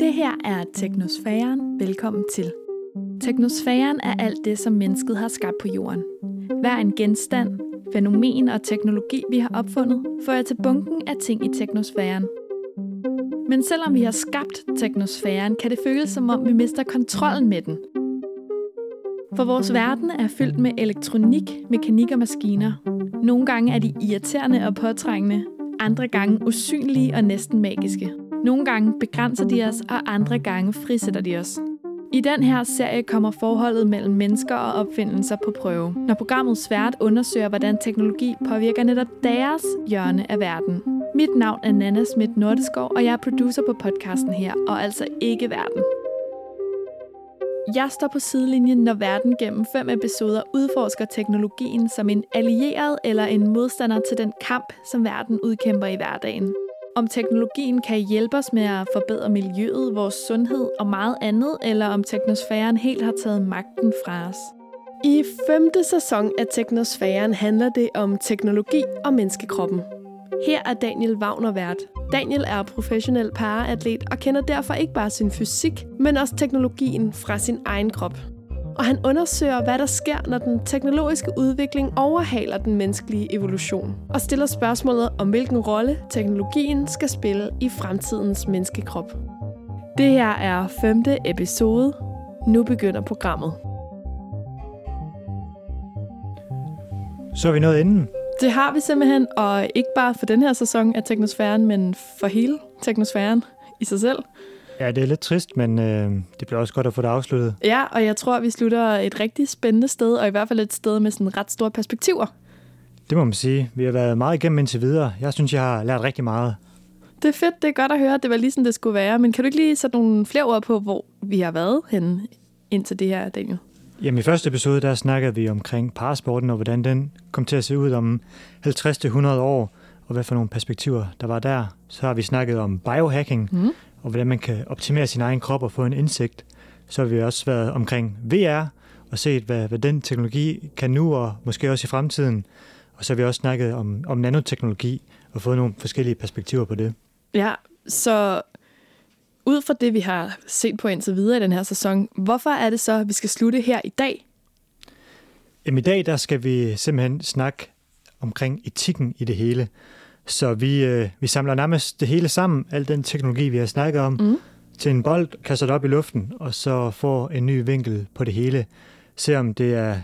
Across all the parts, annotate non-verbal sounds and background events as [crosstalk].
Det her er Teknosfæren. Velkommen til. Teknosfæren er alt det, som mennesket har skabt på jorden. Hver en genstand, fænomen og teknologi, vi har opfundet, fører til bunken af ting i teknosfæren. Men selvom vi har skabt teknosfæren, kan det føles som om, vi mister kontrollen med den. For vores verden er fyldt med elektronik, mekanik og maskiner. Nogle gange er de irriterende og påtrængende, andre gange usynlige og næsten magiske. Nogle gange begrænser de os, og andre gange frisætter de os. I den her serie kommer forholdet mellem mennesker og opfindelser på prøve, når programmet svært undersøger, hvordan teknologi påvirker netop deres hjørne af verden. Mit navn er Nana Schmidt Nordeskov, og jeg er producer på podcasten her, og altså ikke verden. Jeg står på sidelinjen, når verden gennem fem episoder udforsker teknologien som en allieret eller en modstander til den kamp, som verden udkæmper i hverdagen. Om teknologien kan hjælpe os med at forbedre miljøet, vores sundhed og meget andet, eller om teknosfæren helt har taget magten fra os. I femte sæson af Teknosfæren handler det om teknologi og menneskekroppen. Her er Daniel Wagner vært. Daniel er professionel paraatlet og kender derfor ikke bare sin fysik, men også teknologien fra sin egen krop. Og han undersøger, hvad der sker, når den teknologiske udvikling overhaler den menneskelige evolution, og stiller spørgsmålet om, hvilken rolle teknologien skal spille i fremtidens menneskekrop. Det her er femte episode. Nu begynder programmet. Så er vi nået inden. Det har vi simpelthen, og ikke bare for den her sæson af Teknosfæren, men for hele Teknosfæren i sig selv. Ja, det er lidt trist, men øh, det bliver også godt at få det afsluttet. Ja, og jeg tror, vi slutter et rigtig spændende sted, og i hvert fald et sted med sådan ret store perspektiver. Det må man sige. Vi har været meget igennem indtil videre. Jeg synes, jeg har lært rigtig meget. Det er fedt, det er godt at høre. Det var lige sådan, det skulle være. Men kan du ikke lige sætte nogle flere ord på, hvor vi har været henne indtil det her, Daniel? Jamen i første episode, der snakkede vi omkring parasporten, og hvordan den kom til at se ud om 50-100 år, og hvad for nogle perspektiver der var der. Så har vi snakket om biohacking, mm. Og hvordan man kan optimere sin egen krop og få en indsigt. Så har vi også været omkring VR, og set, hvad, hvad den teknologi kan nu, og måske også i fremtiden. Og så har vi også snakket om, om nanoteknologi, og fået nogle forskellige perspektiver på det. Ja, så ud fra det, vi har set på indtil videre i den her sæson, hvorfor er det så, at vi skal slutte her i dag? Jamen, I dag der skal vi simpelthen snakke omkring etikken i det hele. Så vi, øh, vi samler nærmest det hele sammen, al den teknologi, vi har snakket om, mm. til en bold, kaster det op i luften, og så får en ny vinkel på det hele. Se om det er,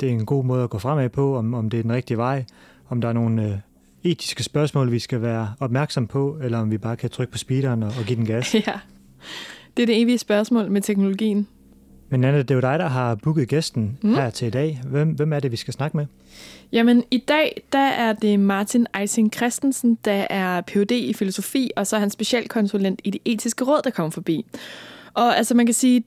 det er en god måde at gå fremad på, om, om det er den rigtige vej, om der er nogle øh, etiske spørgsmål, vi skal være opmærksom på, eller om vi bare kan trykke på speederen og, og give den gas. [laughs] Ja, det er det evige spørgsmål med teknologien. Men Anna, det er jo dig, der har booket gæsten mm. her til i dag. Hvem, hvem er det, vi skal snakke med? Jamen, i dag der er det Martin Eising Christensen, der er Ph.D. i filosofi, og så er han specialkonsulent i det etiske råd, der kommer forbi. Og altså, man kan sige,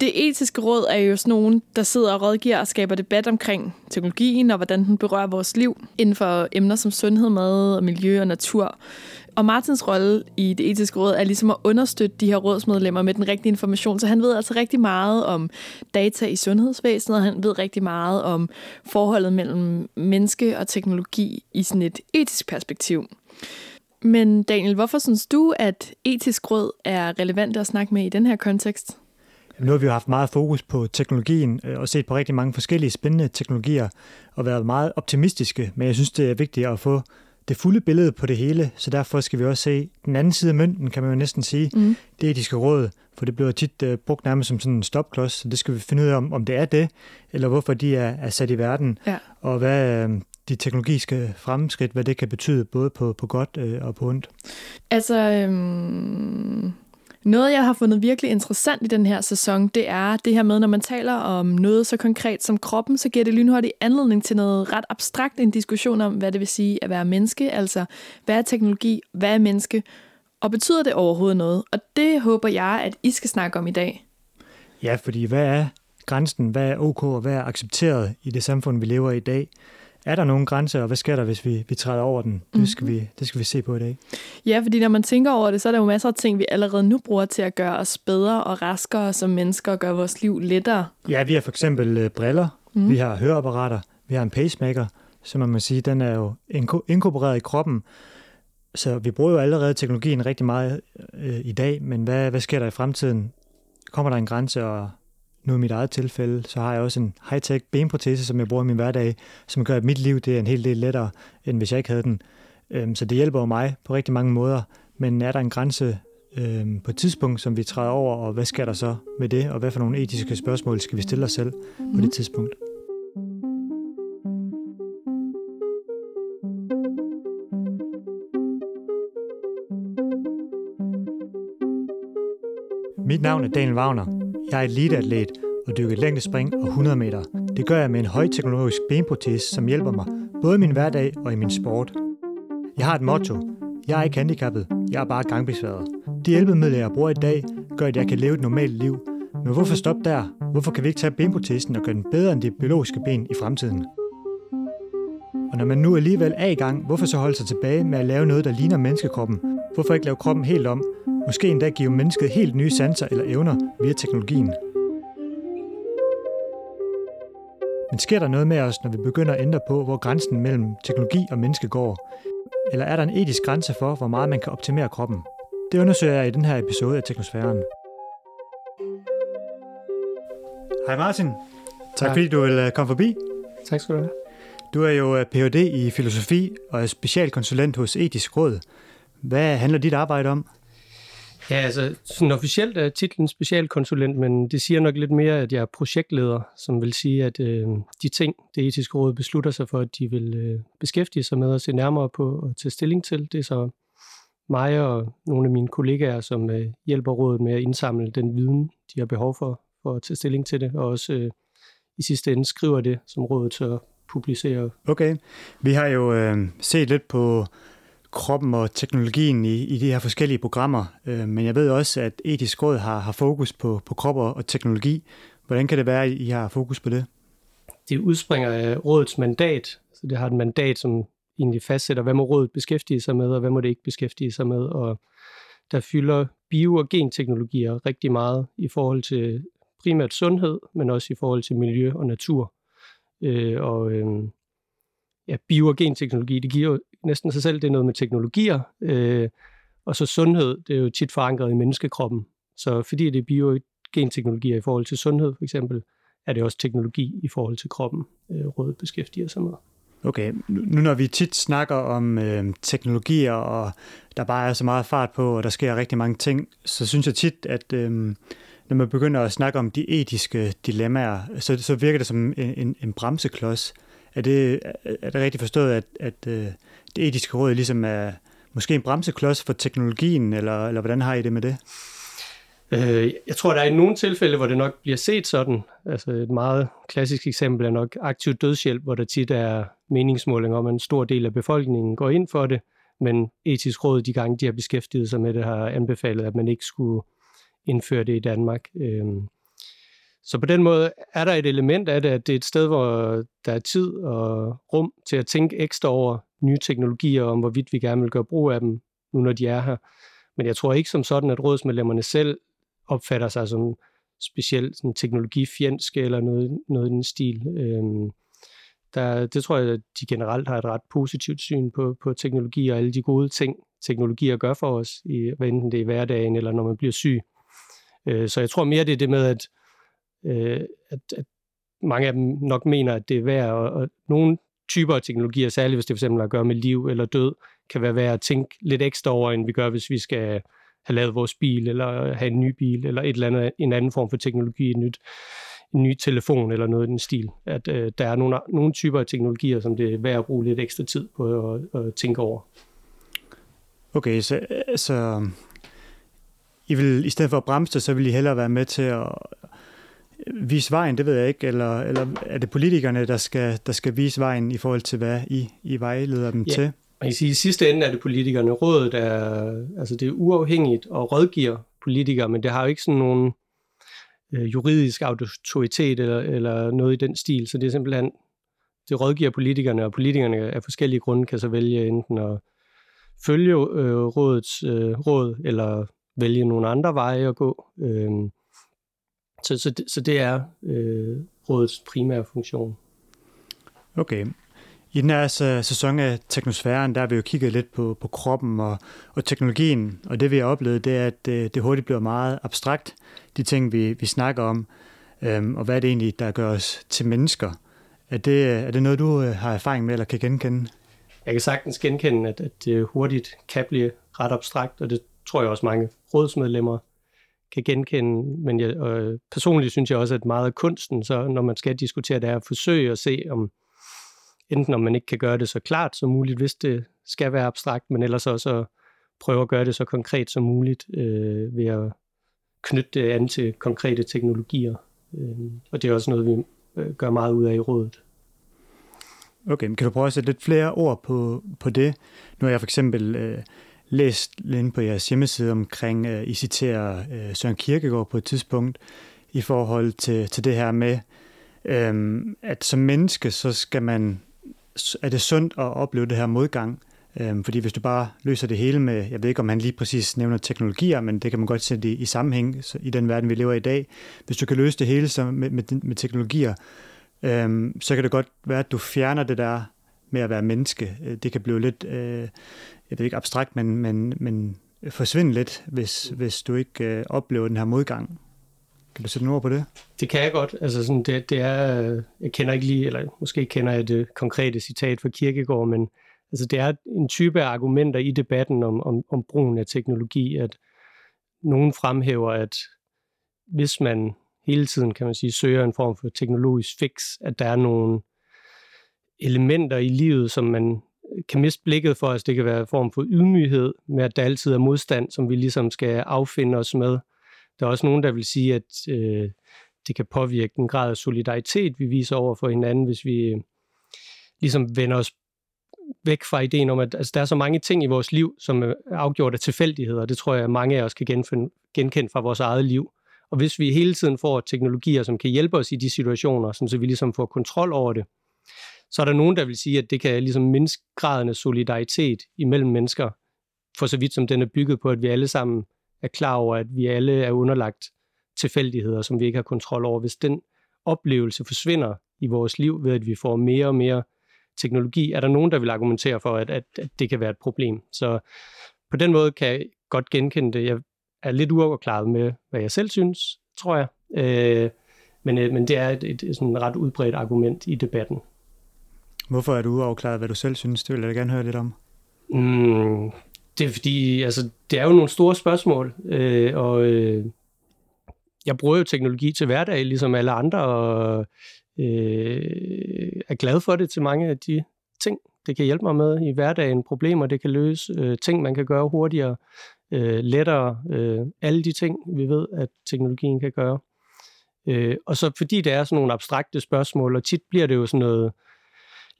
det etiske råd er jo sådan nogen, der sidder og rådgiver og skaber debat omkring teknologien og hvordan den berører vores liv inden for emner som sundhed, mad og miljø og natur. Og Martins rolle i det etiske råd er ligesom at understøtte de her rådsmedlemmer med den rigtige information. Så han ved altså rigtig meget om data i sundhedsvæsenet, og han ved rigtig meget om forholdet mellem menneske og teknologi i sådan et etisk perspektiv. Men Daniel, hvorfor synes du, at etisk råd er relevant at snakke med i den her kontekst? Nu har vi jo haft meget fokus på teknologien øh, og set på rigtig mange forskellige spændende teknologier og været meget optimistiske, men jeg synes, det er vigtigt at få det fulde billede på det hele, så derfor skal vi også se den anden side af mønten, kan man jo næsten sige, mm. det etiske råd, for det bliver tit uh, brugt nærmest som sådan en stopklods, så det skal vi finde ud af, om, om det er det, eller hvorfor de er, er sat i verden, ja. og hvad uh, de teknologiske fremskridt, hvad det kan betyde både på, på godt uh, og på ondt. Altså, øhm, noget, jeg har fundet virkelig interessant i den her sæson, det er det her med, når man taler om noget så konkret som kroppen, så giver det lynhurtigt anledning til noget ret abstrakt, en diskussion om, hvad det vil sige at være menneske, altså hvad er teknologi, hvad er menneske, og betyder det overhovedet noget? Og det håber jeg, at I skal snakke om i dag. Ja, fordi hvad er grænsen, hvad er ok og hvad er accepteret i det samfund, vi lever i i dag? Er der nogle grænser, og hvad sker der, hvis vi, vi træder over den? Det, mhm. skal vi, det skal vi se på i dag. Ja, fordi når man tænker over det, så er der jo masser af ting, vi allerede nu bruger til at gøre os bedre og raskere som mennesker og gøre vores liv lettere. Ja, vi har for eksempel øh, briller, mm. vi har høreapparater, vi har en pacemaker, så man må sige, den er jo inkorporeret i kroppen. Så vi bruger jo allerede teknologien rigtig meget øh, i dag, men hvad, hvad sker der i fremtiden? Kommer der en grænse, og nu i mit eget tilfælde, så har jeg også en high-tech benprotese, som jeg bruger i min hverdag, som gør, at mit liv det er en hel del lettere, end hvis jeg ikke havde den. Øhm, så det hjælper jo mig på rigtig mange måder, men er der en grænse øhm, på et tidspunkt, som vi træder over, og hvad skal der så med det, og hvad for nogle etiske spørgsmål skal vi stille os selv på det tidspunkt? Mit navn er Daniel Wagner. Jeg er eliteatlet og dykker længdespring og 100 meter. Det gør jeg med en højteknologisk benprotese, som hjælper mig både i min hverdag og i min sport. Jeg har et motto. Jeg er ikke handicappet, jeg er bare gangbesværet. De hjælpemidler, jeg bruger i dag, gør, at jeg kan leve et normalt liv. Men hvorfor stoppe der? Hvorfor kan vi ikke tage benprotesen og gøre den bedre end de biologiske ben i fremtiden? Og når man nu alligevel er i gang, hvorfor så holde sig tilbage med at lave noget, der ligner menneskekroppen? Hvorfor ikke lave kroppen helt om? Måske endda give mennesket helt nye sanser eller evner via teknologien. Men sker der noget med os, når vi begynder at ændre på, hvor grænsen mellem teknologi og menneske går? Eller er der en etisk grænse for, hvor meget man kan optimere kroppen? Det undersøger jeg i den her episode af Teknosfæren. Hej Martin. Tak, tak fordi du vil øh, komme forbi. Tak skal du have. Du er jo øh, Ph.D. i filosofi og er specialkonsulent hos Etisk Råd. Hvad handler dit arbejde om? Ja, altså sådan officielt er titlen specialkonsulent, men det siger nok lidt mere, at jeg er projektleder, som vil sige, at øh, de ting, det etiske råd beslutter sig for, at de vil øh, beskæftige sig med og se nærmere på og tage stilling til, det er så mig og nogle af mine kollegaer, som øh, hjælper rådet med at indsamle den viden, de har behov for, for at tage stilling til det, og også øh, i sidste ende skriver det, som rådet så publicerer. Okay. Vi har jo øh, set lidt på kroppen og teknologien i, i de her forskellige programmer, øh, men jeg ved også, at etisk råd har, har fokus på, på krop og teknologi. Hvordan kan det være, at I har fokus på det? Det udspringer af rådets mandat, så det har et mandat, som egentlig fastsætter, hvad må rådet beskæftige sig med, og hvad må det ikke beskæftige sig med, og der fylder bio- og genteknologier rigtig meget i forhold til primært sundhed, men også i forhold til miljø og natur. Øh, og øh, ja, bio- og genteknologi, det giver næsten sig selv, det er noget med teknologier, øh, og så sundhed, det er jo tit forankret i menneskekroppen. Så fordi det er bio- genteknologier i forhold til sundhed for eksempel, er det også teknologi i forhold til kroppen, øh, rådet beskæftiger sig med. Okay, nu når vi tit snakker om øh, teknologier, og der bare er så meget fart på, og der sker rigtig mange ting, så synes jeg tit, at øh, når man begynder at snakke om de etiske dilemmaer, så, så virker det som en, en, en bremseklods. Er det, er det rigtigt forstået, at, at øh, det etiske råd ligesom er måske en bremseklods for teknologien, eller, eller hvordan har I det med det? Øh, jeg tror, der er nogle tilfælde, hvor det nok bliver set sådan. Altså et meget klassisk eksempel er nok aktiv dødshjælp, hvor der tit er meningsmåling om, at en stor del af befolkningen går ind for det, men etisk råd, de gange de har beskæftiget sig med det, har anbefalet, at man ikke skulle indføre det i Danmark. Øhm, så på den måde er der et element af det, at det er et sted, hvor der er tid og rum til at tænke ekstra over nye teknologier, om hvorvidt vi gerne vil gøre brug af dem, nu når de er her. Men jeg tror ikke som sådan, at rådsmedlemmerne selv opfatter sig som specielt sådan teknologifjendske eller noget, noget i den stil. Øhm, der, det tror jeg, at de generelt har et ret positivt syn på, på teknologi og alle de gode ting, teknologier gør for os, i, hvad enten det er i hverdagen eller når man bliver syg. Øh, så jeg tror mere, det er det med, at, øh, at, at mange af dem nok mener, at det er værd, og, og nogle typer af teknologier, særligt hvis det fx har at gøre med liv eller død, kan være værd at tænke lidt ekstra over, end vi gør, hvis vi skal have lavet vores bil, eller have en ny bil, eller et eller andet, en anden form for teknologi, en, nyt, en ny telefon, eller noget i den stil. At øh, der er nogle, nogle typer af teknologier, som det er værd at bruge lidt ekstra tid på at, at tænke over. Okay, så, så I vil, i stedet for at bremse det, så vil I hellere være med til at vise vejen, det ved jeg ikke, eller, eller er det politikerne, der skal, der skal vise vejen i forhold til, hvad I, I vejleder dem ja. til? Man kan sige, at i sidste ende er det politikerne. Rådet er, altså det er uafhængigt og rådgiver politikere, men det har jo ikke sådan nogen øh, juridisk autoritet eller, eller noget i den stil, så det er simpelthen, det rådgiver politikerne, og politikerne af forskellige grunde kan så vælge enten at følge øh, rådets øh, råd, eller vælge nogle andre veje at gå. Øh, så, så, det, så det er øh, rådets primære funktion. Okay. I den her sæson af teknosfæren, der har vi jo kigget lidt på, på kroppen og, og teknologien, og det vi har oplevet, det er, at det, det hurtigt bliver meget abstrakt, de ting, vi, vi snakker om, øhm, og hvad er det egentlig, der gør os til mennesker. Er det, er det noget, du øh, har erfaring med, eller kan genkende? Jeg kan sagtens genkende, at, at det hurtigt kan blive ret abstrakt, og det tror jeg også mange rådsmedlemmer kan genkende. Men jeg, øh, personligt synes jeg også, at meget af kunsten, så når man skal diskutere det, er at forsøge at se, om enten om man ikke kan gøre det så klart som muligt, hvis det skal være abstrakt, men ellers også at prøve at gøre det så konkret som muligt øh, ved at knytte det an til konkrete teknologier. Øh, og det er også noget, vi øh, gør meget ud af i rådet. Okay, men kan du prøve at sætte lidt flere ord på, på det? Nu har jeg for eksempel øh, læst lidt på jeres hjemmeside omkring, øh, I citerer øh, Søren Kierkegaard på et tidspunkt, i forhold til, til det her med, øh, at som menneske, så skal man, er det sundt at opleve det her modgang, Øhm, fordi hvis du bare løser det hele med, jeg ved ikke om han lige præcis nævner teknologier, men det kan man godt sætte i, i sammenhæng så i den verden, vi lever i i dag. Hvis du kan løse det hele så med, med, med teknologier, øhm, så kan det godt være, at du fjerner det der med at være menneske. Øh, det kan blive lidt, øh, jeg ved ikke abstrakt, men, men, men forsvinde lidt, hvis, hvis du ikke øh, oplever den her modgang. Kan du sætte nogle ord på det? Det kan jeg godt. Altså sådan, det, det er, øh, jeg kender ikke lige, eller måske kender jeg det konkrete citat fra Kirkegaard, men Altså det er en type af argumenter i debatten om, om, om brugen af teknologi, at nogen fremhæver, at hvis man hele tiden, kan man sige, søger en form for teknologisk fix, at der er nogle elementer i livet, som man øh, kan miste blikket for, altså det kan være en form for ydmyghed med, at der altid er modstand, som vi ligesom skal affinde os med. Der er også nogen, der vil sige, at øh, det kan påvirke den grad af solidaritet, vi viser over for hinanden, hvis vi øh, ligesom vender os væk fra ideen om, at altså, der er så mange ting i vores liv, som er afgjort af tilfældigheder. Det tror jeg, mange af os kan genfinde, genkende fra vores eget liv. Og hvis vi hele tiden får teknologier, som kan hjælpe os i de situationer, sådan så vi ligesom får kontrol over det, så er der nogen, der vil sige, at det kan ligesom mindske graden af solidaritet imellem mennesker, for så vidt som den er bygget på, at vi alle sammen er klar over, at vi alle er underlagt tilfældigheder, som vi ikke har kontrol over. Hvis den oplevelse forsvinder i vores liv ved, at vi får mere og mere teknologi, er der nogen, der vil argumentere for, at, at, at det kan være et problem. Så på den måde kan jeg godt genkende det. Jeg er lidt uafklaret med, hvad jeg selv synes, tror jeg. Øh, men, øh, men det er et, et, et sådan ret udbredt argument i debatten. Hvorfor er du uafklaret, hvad du selv synes? Det vil jeg gerne høre lidt om. Mm, det er fordi, altså, det er jo nogle store spørgsmål, øh, og øh, jeg bruger jo teknologi til hverdag, ligesom alle andre, og øh, er glad for det til mange af de ting, det kan hjælpe mig med i hverdagen, problemer, det kan løse, øh, ting, man kan gøre hurtigere, øh, lettere, øh, alle de ting, vi ved, at teknologien kan gøre. Øh, og så fordi det er sådan nogle abstrakte spørgsmål, og tit bliver det jo sådan noget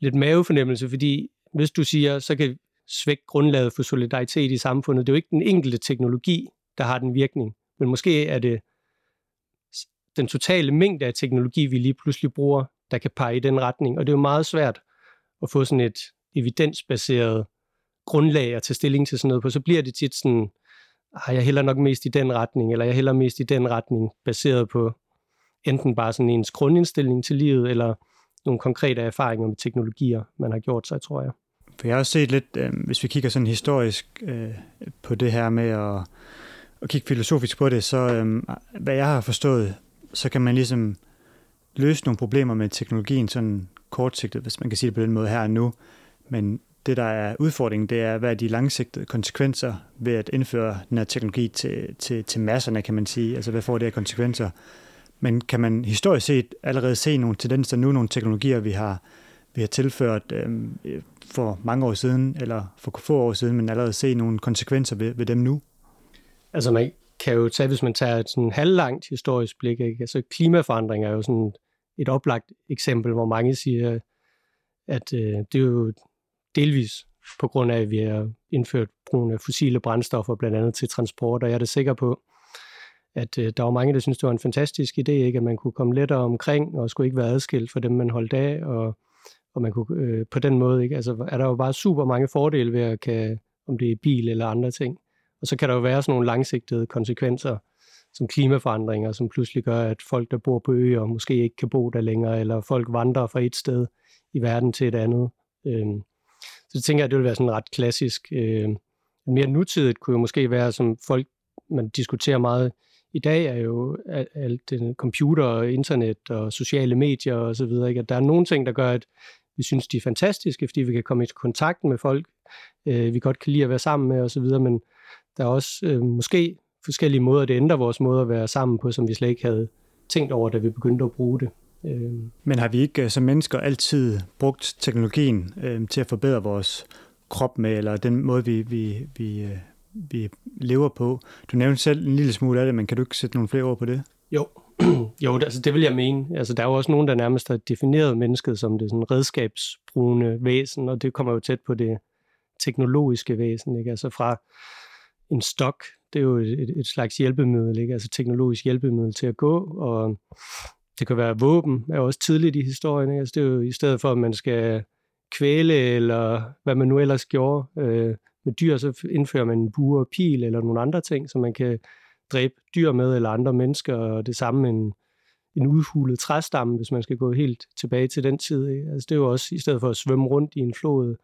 lidt mavefornemmelse, fordi hvis du siger, så kan svække grundlaget for solidaritet i samfundet. Det er jo ikke den enkelte teknologi, der har den virkning, men måske er det den totale mængde af teknologi, vi lige pludselig bruger, der kan pege i den retning. Og det er jo meget svært at få sådan et evidensbaseret grundlag at tage stilling til sådan noget på. Så bliver det tit sådan, ah, jeg hælder nok mest i den retning, eller jeg hælder mest i den retning, baseret på enten bare sådan ens grundindstilling til livet, eller nogle konkrete erfaringer med teknologier, man har gjort sig, tror jeg. For jeg har også set lidt, øh, hvis vi kigger sådan historisk øh, på det her med at, at kigge filosofisk på det, så øh, hvad jeg har forstået, så kan man ligesom løse nogle problemer med teknologien sådan kortsigtet, hvis man kan sige det på den måde her og nu. Men det, der er udfordringen, det er, hvad er de langsigtede konsekvenser ved at indføre den her teknologi til, til, til masserne, kan man sige. Altså, hvad får det af konsekvenser? Men kan man historisk set allerede se nogle tendenser nu, nogle teknologier, vi har, vi har tilført øh, for mange år siden, eller for få år siden, men allerede se nogle konsekvenser ved, ved dem nu? Altså man kan jo tage, hvis man tager et sådan halvlangt historisk blik, ikke? altså klimaforandring er jo sådan et oplagt eksempel, hvor mange siger, at øh, det er jo delvis på grund af, at vi har indført brugen af fossile brændstoffer, blandt andet til transport, og jeg er da sikker på, at øh, der var mange, der synes, det var en fantastisk idé, ikke? at man kunne komme lettere omkring, og skulle ikke være adskilt for dem, man holdt af, og, og man kunne øh, på den måde, ikke? altså er der jo bare super mange fordele ved at kan, om det er bil eller andre ting. Og så kan der jo være sådan nogle langsigtede konsekvenser, som klimaforandringer, som pludselig gør, at folk, der bor på øer, måske ikke kan bo der længere, eller folk vandrer fra et sted i verden til et andet, Øh, så det tænker jeg, det vil være sådan ret klassisk. Øh, mere nutidigt kunne jo måske være, som folk man diskuterer meget i dag, er jo alt den computer og internet og sociale medier og så videre. Ikke? At der er nogle ting, der gør, at vi synes, de er fantastiske, fordi vi kan komme i kontakt med folk, øh, vi godt kan lide at være sammen med og så videre, men der er også øh, måske forskellige måder, det ændrer vores måde at være sammen på, som vi slet ikke havde tænkt over, da vi begyndte at bruge det. Øh. Men har vi ikke øh, som mennesker altid brugt teknologien øh, til at forbedre vores krop med, eller den måde, vi, vi, vi, øh, vi lever på? Du nævnte selv en lille smule af det, men kan du ikke sætte nogle flere ord på det? Jo, [clears throat] jo altså det vil jeg mene. Altså, der er jo også nogen, der nærmest har defineret mennesket som det sådan redskabsbrugende væsen, og det kommer jo tæt på det teknologiske væsen. Ikke? Altså fra en stok, det er jo et, et slags hjælpemiddel, ikke? altså teknologisk hjælpemiddel til at gå, og det kan være våben, er også tidligt i historien. Ikke? Altså, det er jo i stedet for, at man skal kvæle, eller hvad man nu ellers gjorde øh, med dyr, så indfører man en bue og pil, eller nogle andre ting, så man kan dræbe dyr med, eller andre mennesker, og det samme en, en udhulet træstamme, hvis man skal gå helt tilbage til den tid. Ikke? Altså, det er jo også, i stedet for at svømme rundt i en flod,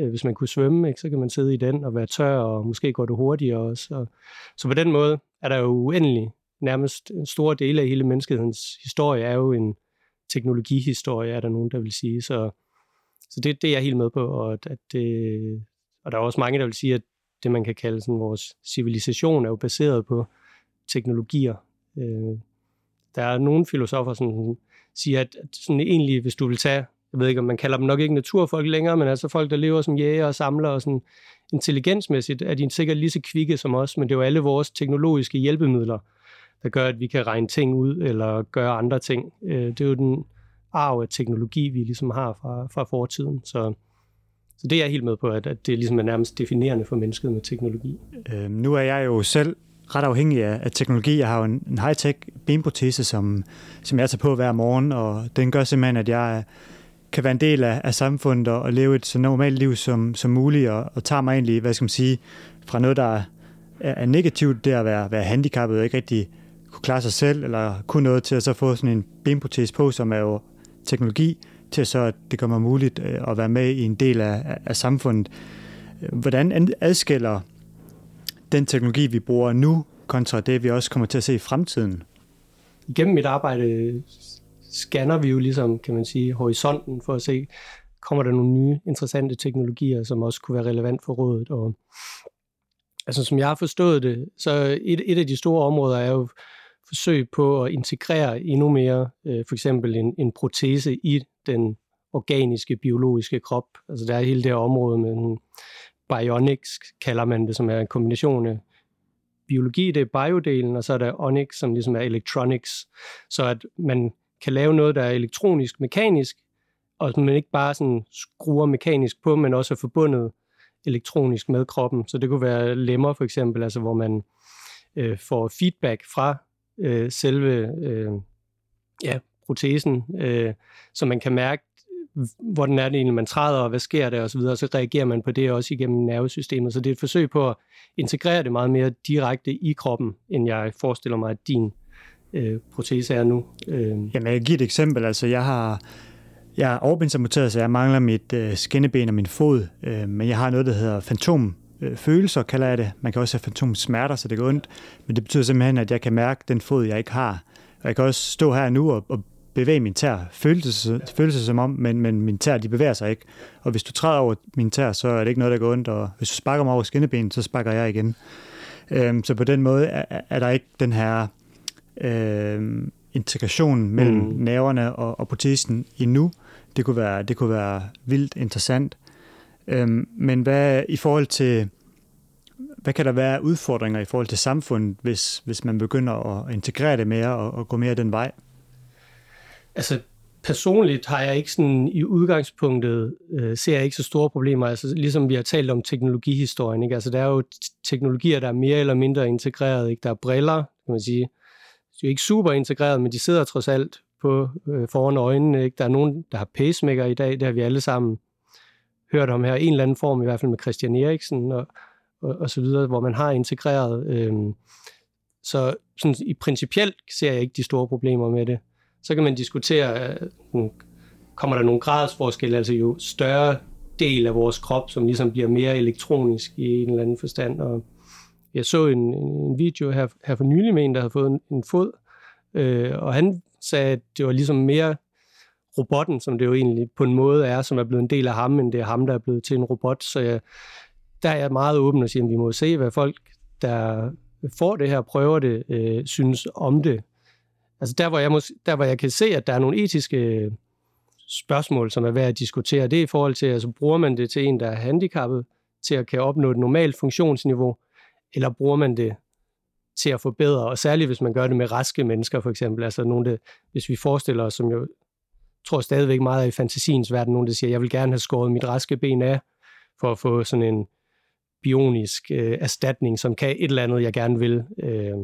øh, hvis man kunne svømme, ikke, så kan man sidde i den og være tør, og måske går det hurtigere også. Og, så på den måde er der jo uendelig, nærmest en stor del af hele menneskehedens historie er jo en teknologihistorie, er der nogen, der vil sige. Så, så det, det er jeg helt med på, og, at det, og der er også mange, der vil sige, at det, man kan kalde sådan, vores civilisation, er jo baseret på teknologier. Øh, der er nogle filosofer, som siger, at, at sådan egentlig, hvis du vil tage, jeg ved ikke, om man kalder dem nok ikke naturfolk længere, men altså folk, der lever som jæger og samler og sådan intelligensmæssigt, er de sikkert lige så kvikke som os, men det er jo alle vores teknologiske hjælpemidler, der gør, at vi kan regne ting ud eller gøre andre ting. Øh, det er jo den arv af teknologi, vi ligesom har fra, fra fortiden. Så, så det er jeg helt med på, at, at det ligesom er nærmest definerende for mennesket med teknologi. Øh, nu er jeg jo selv ret afhængig af, af teknologi. Jeg har jo en, en high-tech benprotese, som, som jeg tager på hver morgen, og den gør simpelthen, at jeg kan være en del af, af samfundet og, og leve et så normalt liv som, som muligt, og, og tager mig egentlig, hvad skal man sige, fra noget, der er, er negativt, det at være, være handicappet og ikke rigtig kunne klare sig selv, eller kunne noget til at så få sådan en benprotese på, som er jo teknologi, til så at det kommer muligt øh, at være med i en del af, af, af samfundet. Hvordan adskiller den teknologi, vi bruger nu, kontra det, vi også kommer til at se i fremtiden? Gennem mit arbejde scanner vi jo ligesom, kan man sige, horisonten for at se, kommer der nogle nye interessante teknologier, som også kunne være relevant for rådet. Og, altså som jeg har forstået det, så et, et af de store områder er jo forsøg på at integrere endnu mere, øh, for eksempel en, en protese i den organiske, biologiske krop. Altså der er hele det her område med bionics, kalder man det, som er en kombination af biologi, det er biodelen, og så er der onics, som ligesom er electronics. Så at man kan lave noget, der er elektronisk, mekanisk, og man ikke bare sådan skruer mekanisk på, men også er forbundet elektronisk med kroppen. Så det kunne være lemmer for eksempel, altså hvor man øh, får feedback fra øh, selve øh, ja, protesen, øh, så man kan mærke, hvordan er det egentlig, man træder, og hvad sker der, og så videre, og så reagerer man på det også igennem nervesystemet. Så det er et forsøg på at integrere det meget mere direkte i kroppen, end jeg forestiller mig, at din øh, protese er nu. Øh. Jamen, jeg kan give et eksempel. Altså, jeg har jeg er overbindsamuteret, så jeg mangler mit øh, skinneben og min fod, øh, men jeg har noget, der hedder fantom øh, følelser, kalder jeg det. Man kan også have fantomsmerter, så det går ondt, men det betyder simpelthen, at jeg kan mærke den fod, jeg ikke har. Og jeg kan også stå her nu og, og bevæge min tær. Føles, føles som om, men, men min tær, de bevæger sig ikke. Og hvis du træder over min tær, så er det ikke noget, der går ondt, og hvis du sparker mig over skinnebenet, så sparker jeg igen. Øhm, så på den måde er, er der ikke den her øh, integration mellem mm. nerverne og, og protesen endnu. Det kunne være, det kunne være vildt interessant. Øhm, men hvad i forhold til, hvad kan der være udfordringer i forhold til samfundet, hvis, hvis man begynder at integrere det mere og, og gå mere den vej? Altså personligt har jeg ikke sådan i udgangspunktet, øh, ser jeg ikke så store problemer, altså ligesom vi har talt om teknologihistorien, ikke? altså der er jo teknologier, der er mere eller mindre integreret, ikke? der er briller, kan man sige, de er ikke super integreret, men de sidder trods alt på øh, foran øjnene, ikke? der er nogen, der har pacemaker i dag, det har vi alle sammen hørt om her, en eller anden form, i hvert fald med Christian Eriksen og, og, og så videre, hvor man har integreret. Øh, så sådan, i principielt ser jeg ikke de store problemer med det. Så kan man diskutere, øh, hmm, kommer der nogle gradsforskelle, altså jo større del af vores krop, som ligesom bliver mere elektronisk i en eller anden forstand. Og jeg så en, en video her, her for nylig med en, der havde fået en, en fod, øh, og han sagde, at det var ligesom mere robotten, som det jo egentlig på en måde er, som er blevet en del af ham, end det er ham, der er blevet til en robot. Så jeg, der er jeg meget åben og siger, at vi må se, hvad folk, der får det her, prøver det, øh, synes om det. Altså der hvor, jeg må, der, hvor jeg kan se, at der er nogle etiske øh, spørgsmål, som er værd at diskutere, det er i forhold til, altså bruger man det til en, der er handicappet, til at kan opnå et normalt funktionsniveau, eller bruger man det til at forbedre, og særligt hvis man gør det med raske mennesker for eksempel, altså nogle, der, hvis vi forestiller os, som jo tror stadigvæk meget i fantasiens verden, nogen der siger, jeg vil gerne have skåret mit raske ben af, for at få sådan en bionisk øh, erstatning, som kan et eller andet, jeg gerne vil, øh,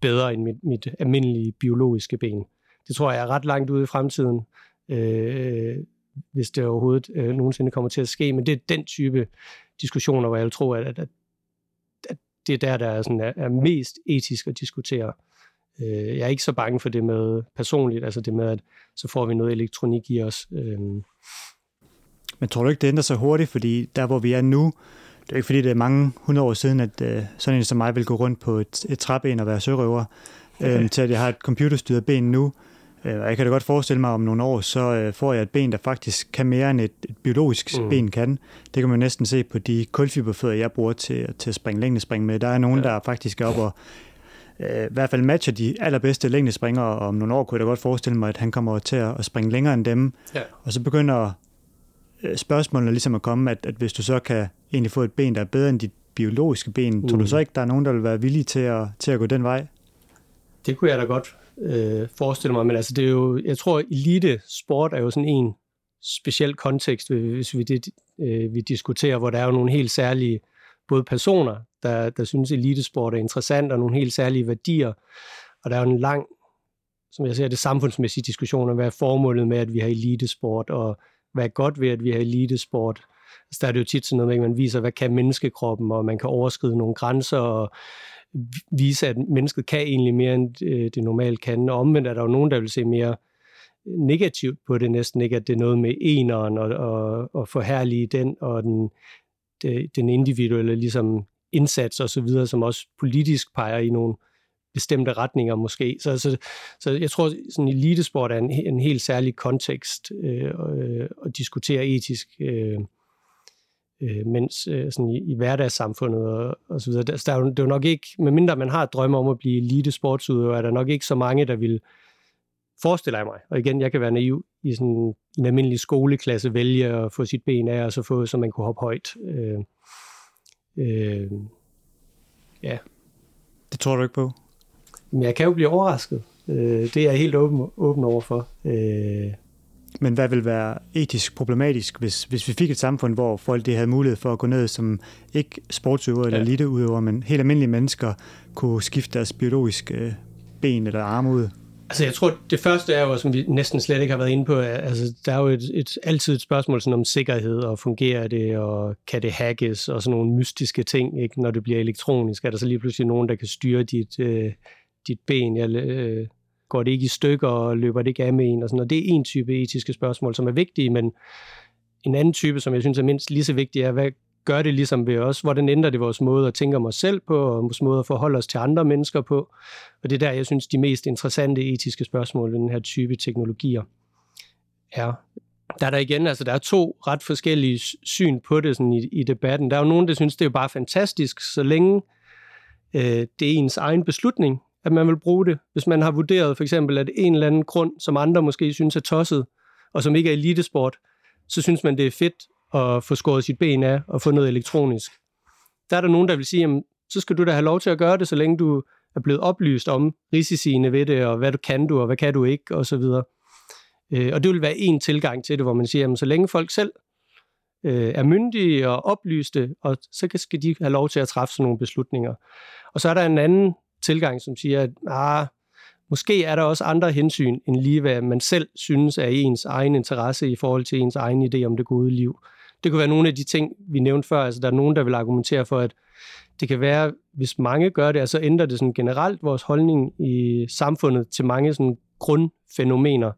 bedre end mit, mit almindelige biologiske ben. Det tror jeg er ret langt ude i fremtiden, øh, hvis det overhovedet øh, nogensinde kommer til at ske, men det er den type diskussioner, hvor jeg tror, at, at, at det er der, der er, sådan, er, er mest etisk at diskutere. Øh, jeg er ikke så bange for det med personligt, altså det med, at så får vi noget elektronik i os. Øh. Men tror du ikke, det ændrer sig hurtigt, fordi der, hvor vi er nu, det er ikke fordi, det er mange hundrede år siden, at øh, sådan en som mig vil gå rundt på et, et træben og være sørøver, okay. øh, til at jeg har et computerstyret ben nu. Øh, og jeg kan da godt forestille mig, om nogle år, så øh, får jeg et ben, der faktisk kan mere end et, et biologisk mm. ben kan. Det kan man næsten se på de kulfiberfødder, jeg bruger til, til at springe længdespring med. Der er nogen, ja. der faktisk er op og øh, i hvert fald matcher de allerbedste længdespringere, og om nogle år kunne jeg da godt forestille mig, at han kommer til at springe længere end dem. Ja. Og så begynder øh, spørgsmålene ligesom at komme, at, at hvis du så kan egentlig få et ben, der er bedre end dit biologiske ben, mm. tror du mm. så ikke, der er nogen, der vil være villige til at, til at gå den vej? Det kunne jeg da godt øh, forestille mig, men altså det er jo, jeg tror, elite sport er jo sådan en speciel kontekst, hvis vi, det, øh, vi diskuterer, hvor der er jo nogle helt særlige både personer, der, der synes, elitesport er interessant, og nogle helt særlige værdier. Og der er jo en lang, som jeg ser det, samfundsmæssige diskussion om, hvad er formålet med, at vi har elitesport, og hvad er godt ved, at vi har elitesport. Altså, der er det jo tit sådan noget med, at man viser, hvad kan menneskekroppen, og man kan overskride nogle grænser, og vise, at mennesket kan egentlig mere, end øh, det normalt kan. Og omvendt er der jo nogen, der vil se mere negativt på det næsten, ikke at det er noget med eneren og, og, og forhærlige den, og den, det, den individuelle ligesom, indsats og så videre, som også politisk peger i nogle bestemte retninger måske. Så, så, så jeg tror, sådan elitesport er en, en helt særlig kontekst øh, øh, at diskutere etisk, øh, øh, mens øh, sådan i, i hverdagssamfundet og, og så videre. Der, der er jo, det er jo nok ikke, medmindre man har drømme om at blive elitesportsudøver, er der nok ikke så mange, der vil forestille jeg mig. Og igen, jeg kan være naiv i sådan en almindelig skoleklasse, vælge at få sit ben af, og så få, så man kunne hoppe højt. Øh, øh, ja. Det tror du ikke på? Men jeg kan jo blive overrasket. Øh, det er jeg helt åben, åben over for. Øh, men hvad vil være etisk problematisk, hvis, hvis vi fik et samfund, hvor folk det havde mulighed for at gå ned som ikke sportsøvere eller ja. eliteudøvere, men helt almindelige mennesker kunne skifte deres biologiske ben eller arme ud? Altså jeg tror, det første er jo, som vi næsten slet ikke har været inde på, altså der er jo et, et, altid et spørgsmål sådan om sikkerhed, og fungerer det, og kan det hackes, og sådan nogle mystiske ting, ikke? når det bliver elektronisk. Er der så lige pludselig nogen, der kan styre dit, øh, dit ben? Jeg, øh, går det ikke i stykker, og løber det ikke af med en? Og, sådan, og det er en type etiske spørgsmål, som er vigtige, men en anden type, som jeg synes er mindst lige så vigtig, er, hvad gør det ligesom ved os? Hvordan ændrer det vores måde at tænke om os selv på, og vores måde at forholde os til andre mennesker på? Og det er der, jeg synes, de mest interessante etiske spørgsmål ved den her type teknologier er. Der er der igen, altså der er to ret forskellige syn på det sådan i, i debatten. Der er jo nogen, der synes, det er bare fantastisk, så længe øh, det er ens egen beslutning, at man vil bruge det. Hvis man har vurderet for eksempel, at en eller anden grund, som andre måske synes er tosset, og som ikke er elitesport, så synes man, det er fedt og få skåret sit ben af og få noget elektronisk. Der er der nogen, der vil sige, jamen, så skal du da have lov til at gøre det, så længe du er blevet oplyst om risiciene ved det, og hvad du kan du, og hvad kan du ikke, og så videre. Øh, og det vil være en tilgang til det, hvor man siger, jamen, så længe folk selv øh, er myndige og oplyste, og så skal de have lov til at træffe sådan nogle beslutninger. Og så er der en anden tilgang, som siger, at ah, måske er der også andre hensyn, end lige hvad man selv synes er ens egen interesse i forhold til ens egen idé om det gode liv. Det kunne være nogle af de ting, vi nævnte før. Altså, der er nogen, der vil argumentere for, at det kan være, hvis mange gør det, altså, så altså ændrer det sådan generelt vores holdning i samfundet til mange sådan grundfænomener.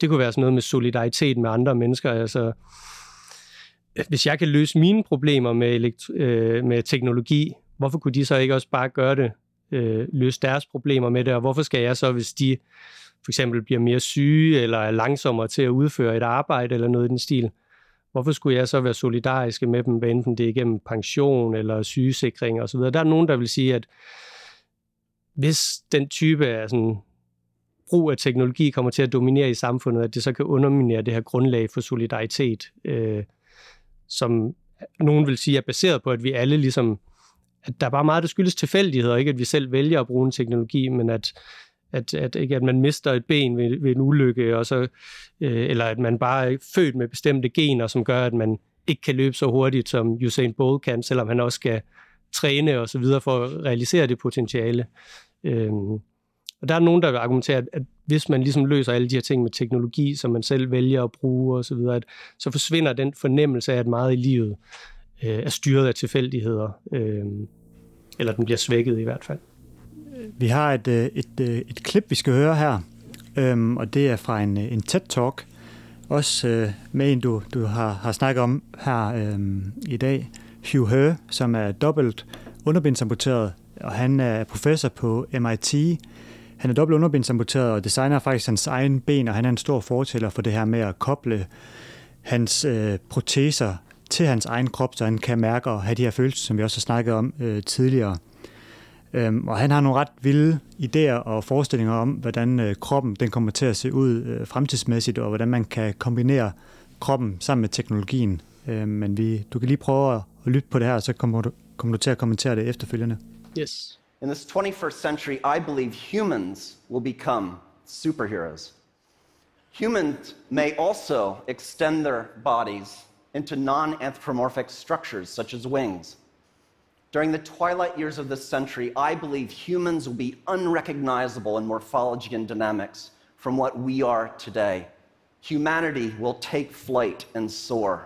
Det kunne være sådan noget med solidaritet med andre mennesker. Altså, hvis jeg kan løse mine problemer med, elektro- øh, med teknologi, hvorfor kunne de så ikke også bare gøre det, øh, løse deres problemer med det, og hvorfor skal jeg så, hvis de for eksempel bliver mere syge, eller er langsommere til at udføre et arbejde, eller noget i den stil, hvorfor skulle jeg så være solidariske med dem, hvad enten det er igennem pension eller sygesikring osv. Der er nogen, der vil sige, at hvis den type af sådan brug af teknologi kommer til at dominere i samfundet, at det så kan underminere det her grundlag for solidaritet, øh, som nogen vil sige er baseret på, at vi alle ligesom, at der er bare meget, der skyldes tilfældighed, og ikke at vi selv vælger at bruge en teknologi, men at, at, at, ikke, at man mister et ben ved, ved en ulykke, og så, øh, eller at man bare er født med bestemte gener, som gør, at man ikke kan løbe så hurtigt, som Usain Bolt kan, selvom han også skal træne og så videre for at realisere det potentiale. Øh, og der er nogen, der vil argumentere, at, at hvis man ligesom løser alle de her ting med teknologi, som man selv vælger at bruge og så videre, at, så forsvinder den fornemmelse af, at meget i livet øh, er styret af tilfældigheder. Øh, eller den bliver svækket i hvert fald. Vi har et, øh, et, øh, et, klip, vi skal høre her, øhm, og det er fra en, øh, en TED-talk, også øh, med en, du, du har, har snakket om her øhm, i dag, Hugh He, som er dobbelt underbindsamputeret, og han er professor på MIT. Han er dobbelt underbindsamputeret og designer faktisk hans egen ben, og han er en stor fortæller for det her med at koble hans øh, proteser til hans egen krop, så han kan mærke og have de her følelser, som vi også har snakket om øh, tidligere. Øhm, og han har nogle ret vilde idéer og forestillinger om, hvordan øh, kroppen den kommer til at se ud øh, fremtidsmæssigt, og hvordan man kan kombinere kroppen sammen med teknologien. Øhm, men vi, du kan lige prøve at, at lytte på det her, og så kommer du, kommer du til at kommentere det efterfølgende. Yes. In this 21st century, I believe humans will become superheroes. Humans may also extend their bodies into non anthropomorphic structures such as wings. During the twilight years of this century, I believe humans will be unrecognizable in morphology and dynamics from what we are today. Humanity will take flight and soar.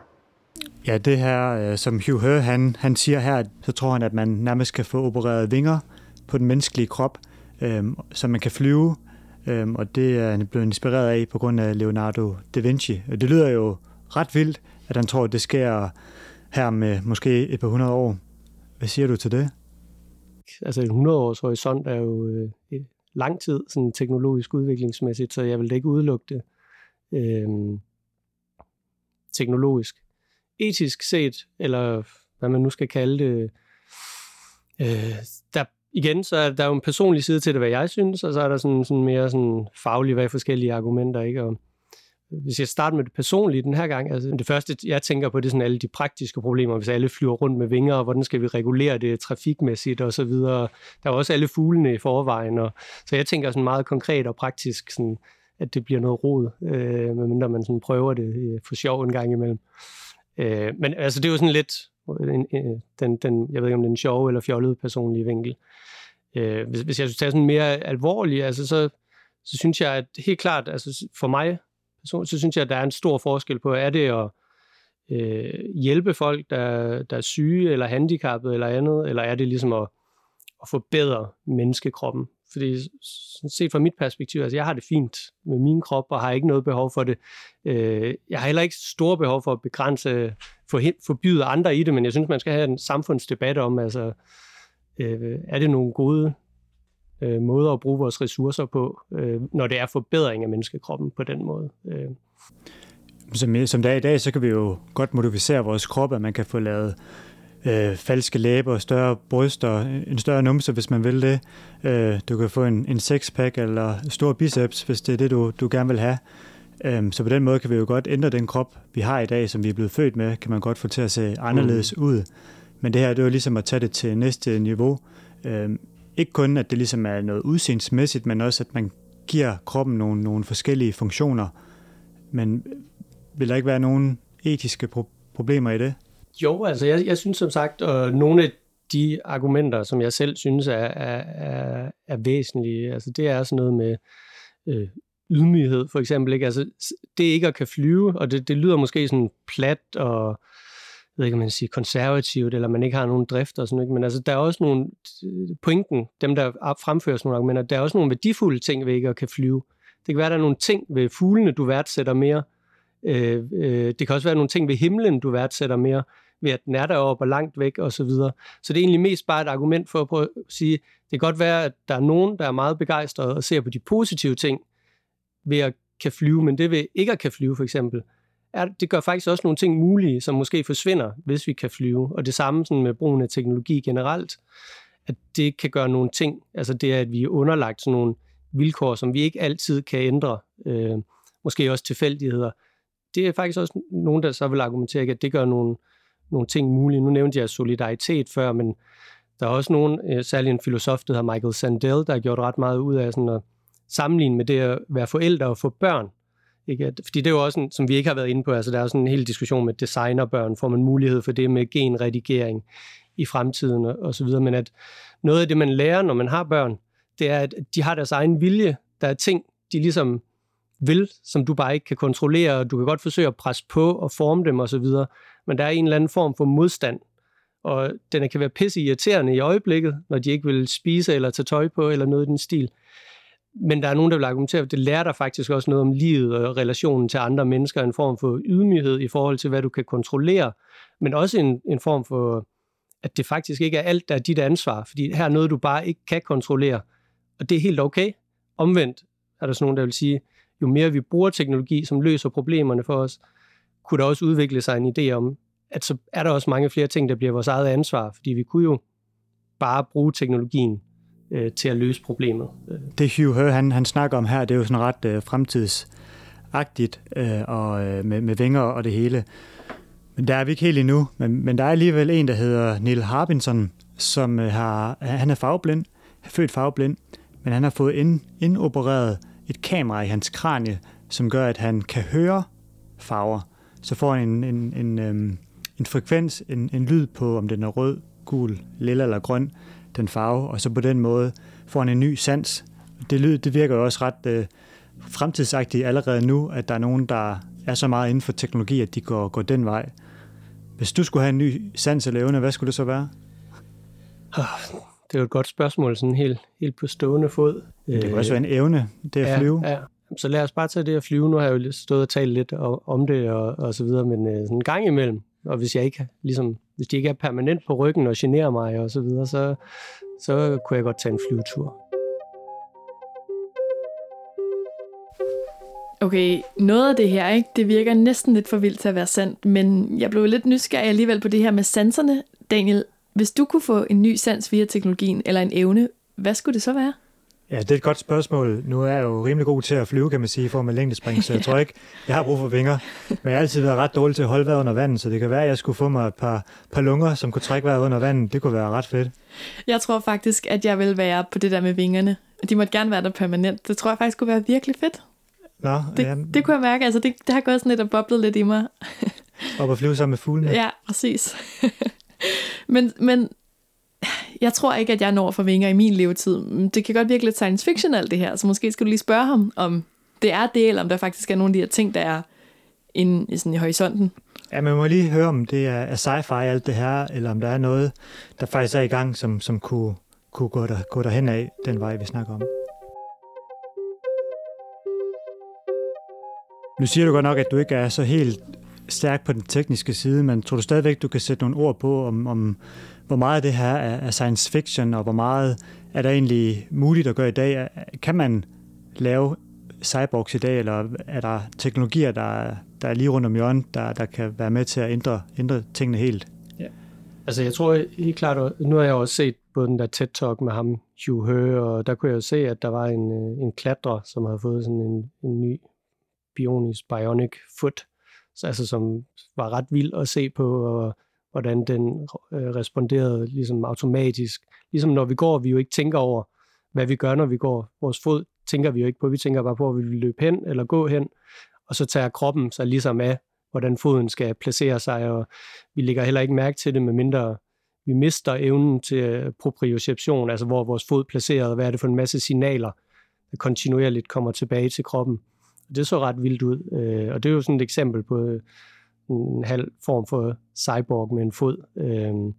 Ja, det her, øh, som Hugh He, han, han siger her, så tror han, at man nærmest kan få opereret vinger på den menneskelige krop, øhm, så man kan flyve, øhm, og det er han blevet inspireret af på grund af Leonardo da Vinci. Det lyder jo ret vildt, at han tror, at det sker her med måske et par hundrede år. Hvad siger du til det? Altså en 100 års horisont er jo øh, lang tid sådan teknologisk udviklingsmæssigt, så jeg vil da ikke udelukke det øh, teknologisk. Etisk set, eller hvad man nu skal kalde det, øh, der igen, så er der jo en personlig side til det, hvad jeg synes, og så er der sådan, sådan mere sådan faglige, hvad forskellige argumenter, ikke? Og, hvis jeg starter med det personlige den her gang, altså det første, jeg tænker på, det er sådan alle de praktiske problemer, hvis alle flyver rundt med vinger, og hvordan skal vi regulere det trafikmæssigt og så videre. Der er også alle fuglene i forvejen, og, så jeg tænker sådan meget konkret og praktisk, sådan, at det bliver noget rod, øh, medmindre man sådan prøver det øh, for sjov en gang imellem. Øh, men altså, det er jo sådan lidt øh, en, en, den, den, jeg ved ikke om det er sjov eller fjollet personlige vinkel. Øh, hvis, hvis jeg skulle tage sådan mere alvorligt, altså så, så synes jeg, at helt klart, altså for mig så, så synes jeg, at der er en stor forskel på, er det at øh, hjælpe folk, der, der er syge eller handicappede eller andet, eller er det ligesom at, at forbedre menneskekroppen? Fordi set fra mit perspektiv, altså jeg har det fint med min krop, og har ikke noget behov for det. Øh, jeg har heller ikke store behov for at begrænse, for, forbyde andre i det, men jeg synes, man skal have en samfundsdebat om, altså, øh, er det nogle gode øh, måder at bruge vores ressourcer på, øh, når det er forbedring af menneskekroppen på den måde. Øh. Som, som det er i dag, så kan vi jo godt modificere vores krop, at man kan få lavet øh, falske læber, større bryster, en større numse, hvis man vil det. Øh, du kan få en, en sexpack eller stor biceps, hvis det er det, du, du gerne vil have. Øh, så på den måde kan vi jo godt ændre den krop, vi har i dag, som vi er blevet født med, kan man godt få til at se anderledes mm. ud. Men det her, det er jo ligesom at tage det til næste niveau. Øh, ikke kun, at det ligesom er noget udseendsmæssigt, men også, at man giver kroppen nogle, nogle forskellige funktioner. Men vil der ikke være nogen etiske pro- problemer i det? Jo, altså jeg, jeg synes som sagt, at nogle af de argumenter, som jeg selv synes er, er, er, er væsentlige, altså det er sådan noget med øh, ydmyghed for eksempel. Ikke? Altså, det ikke at kan flyve, og det, det lyder måske sådan plat og jeg ved ikke, om man siger konservativt, eller man ikke har nogen drift og sådan noget. Men altså, der er også nogle pointen, dem der fremfører nogle argumenter, der er også nogle værdifulde ting ved ikke at kan flyve. Det kan være, der er nogle ting ved fuglene, du værdsætter mere, Øh, øh, det kan også være nogle ting ved himlen, du værdsætter mere, ved at den er deroppe og langt væk og så videre. Så det er egentlig mest bare et argument for at prøve at sige, det kan godt være, at der er nogen, der er meget begejstrede og ser på de positive ting ved at kan flyve, men det ved ikke at kan flyve for eksempel, er, det gør faktisk også nogle ting mulige, som måske forsvinder, hvis vi kan flyve. Og det samme sådan med brugen af teknologi generelt, at det kan gøre nogle ting, altså det er, at vi er underlagt sådan nogle vilkår, som vi ikke altid kan ændre, øh, måske også tilfældigheder. Det er faktisk også nogen, der så vil argumentere, at det gør nogle, nogle ting mulige. Nu nævnte jeg solidaritet før, men der er også nogen, øh, særlig en filosof, der hedder Michael Sandel, der har gjort ret meget ud af sådan at sammenligne med det at være forældre og få børn. Ikke? Fordi det er jo også, en, som vi ikke har været inde på, altså der er sådan en hel diskussion med designerbørn, får man mulighed for det med genredigering i fremtiden og, og så videre, men at noget af det, man lærer, når man har børn, det er, at de har deres egen vilje. Der er ting, de ligesom vil, som du bare ikke kan kontrollere, og du kan godt forsøge at presse på og forme dem osv., men der er en eller anden form for modstand, og den kan være pisse irriterende i øjeblikket, når de ikke vil spise eller tage tøj på, eller noget i den stil. Men der er nogen, der vil argumentere, at det lærer dig faktisk også noget om livet og relationen til andre mennesker, en form for ydmyghed i forhold til, hvad du kan kontrollere, men også en, en form for, at det faktisk ikke er alt, der er dit ansvar, fordi her er noget, du bare ikke kan kontrollere, og det er helt okay. Omvendt er der sådan nogen, der vil sige, jo mere vi bruger teknologi, som løser problemerne for os, kunne der også udvikle sig en idé om, at så er der også mange flere ting, der bliver vores eget ansvar, fordi vi kunne jo bare bruge teknologien øh, til at løse problemet. Det Hugh Her, han, han snakker om her, det er jo sådan ret øh, fremtidsagtigt øh, og øh, med, med vinger og det hele. Men der er vi ikke helt endnu. Men, men der er alligevel en, der hedder Neil Harbinson, som øh, har, han er farveblind, født farveblind, men han har fået ind, indopereret et kamera i hans kranie, som gør, at han kan høre farver. Så får han en, en, en, øhm, en frekvens, en, en lyd på, om den er rød, gul, lilla eller grøn, den farve, og så på den måde får han en ny sans. Det, lyd, det virker jo også ret øh, fremtidsagtigt allerede nu, at der er nogen, der er så meget inden for teknologi, at de går, går den vej. Hvis du skulle have en ny sans eller evne, hvad skulle det så være? Det er jo et godt spørgsmål, sådan helt, helt på stående fod. Det kan også være en evne, det at ja, flyve. Ja. Så lad os bare tage det at flyve. Nu har jeg jo stået og talt lidt om det og, og så videre, men øh, sådan en gang imellem, og hvis jeg ikke, ligesom, hvis de ikke er permanent på ryggen og generer mig og så videre, så, så kunne jeg godt tage en flyvetur. Okay, noget af det her, ikke, det virker næsten lidt for vildt til at være sandt, men jeg blev lidt nysgerrig alligevel på det her med sanserne. Daniel, hvis du kunne få en ny sans via teknologien, eller en evne, hvad skulle det så være? Ja, det er et godt spørgsmål. Nu er jeg jo rimelig god til at flyve, kan man sige, for med længdespring, så jeg tror ikke, jeg har brug for vinger. Men jeg har altid været ret dårlig til at holde vejret under vandet, så det kan være, at jeg skulle få mig et par, par lunger, som kunne trække vejret under vandet. Det kunne være ret fedt. Jeg tror faktisk, at jeg vil være på det der med vingerne. De måtte gerne være der permanent. Det tror jeg faktisk kunne være virkelig fedt. Nå, det, ja. det kunne jeg mærke. Altså, det, det har gået sådan lidt og boblet lidt i mig. Op at flyve sammen med fuglene. Ja, præcis. [laughs] men, men jeg tror ikke, at jeg når for vinger i min levetid. Det kan godt virke lidt science fiction alt det her, så måske skal du lige spørge ham, om det er det, eller om der faktisk er nogle af de her ting, der er inde i, sådan i horisonten. Ja, man må lige høre, om det er, er sci-fi alt det her, eller om der er noget, der faktisk er i gang, som, som kunne, kunne gå, der, gå derhen af den vej, vi snakker om. Nu siger du godt nok, at du ikke er så helt stærk på den tekniske side, men tror du stadigvæk, du kan sætte nogle ord på, om, om hvor meget det her er, science fiction, og hvor meget er der egentlig muligt at gøre i dag? Kan man lave cyborgs i dag, eller er der teknologier, der, der er lige rundt om hjørnet, der, der kan være med til at ændre, ændre tingene helt? Ja. Altså jeg tror helt klart, nu har jeg også set på den der TED-talk med ham, Hugh He, og der kunne jeg jo se, at der var en, øh, en klatrer, som havde fået sådan en, en ny bionisk bionic foot, altså som var ret vild at se på, og hvordan den øh, responderede ligesom automatisk. Ligesom når vi går, vi jo ikke tænker over, hvad vi gør, når vi går. Vores fod tænker vi jo ikke på, vi tænker bare på, at vi vil løbe hen eller gå hen, og så tager kroppen sig ligesom af, hvordan foden skal placere sig, og vi lægger heller ikke mærke til det, medmindre vi mister evnen til øh, proprioception, altså hvor vores fod placeret, og hvad er det for en masse signaler, der kontinuerligt kommer tilbage til kroppen. Det så ret vildt ud, øh, og det er jo sådan et eksempel på øh, en halv form for cyborg med en fod. Øh,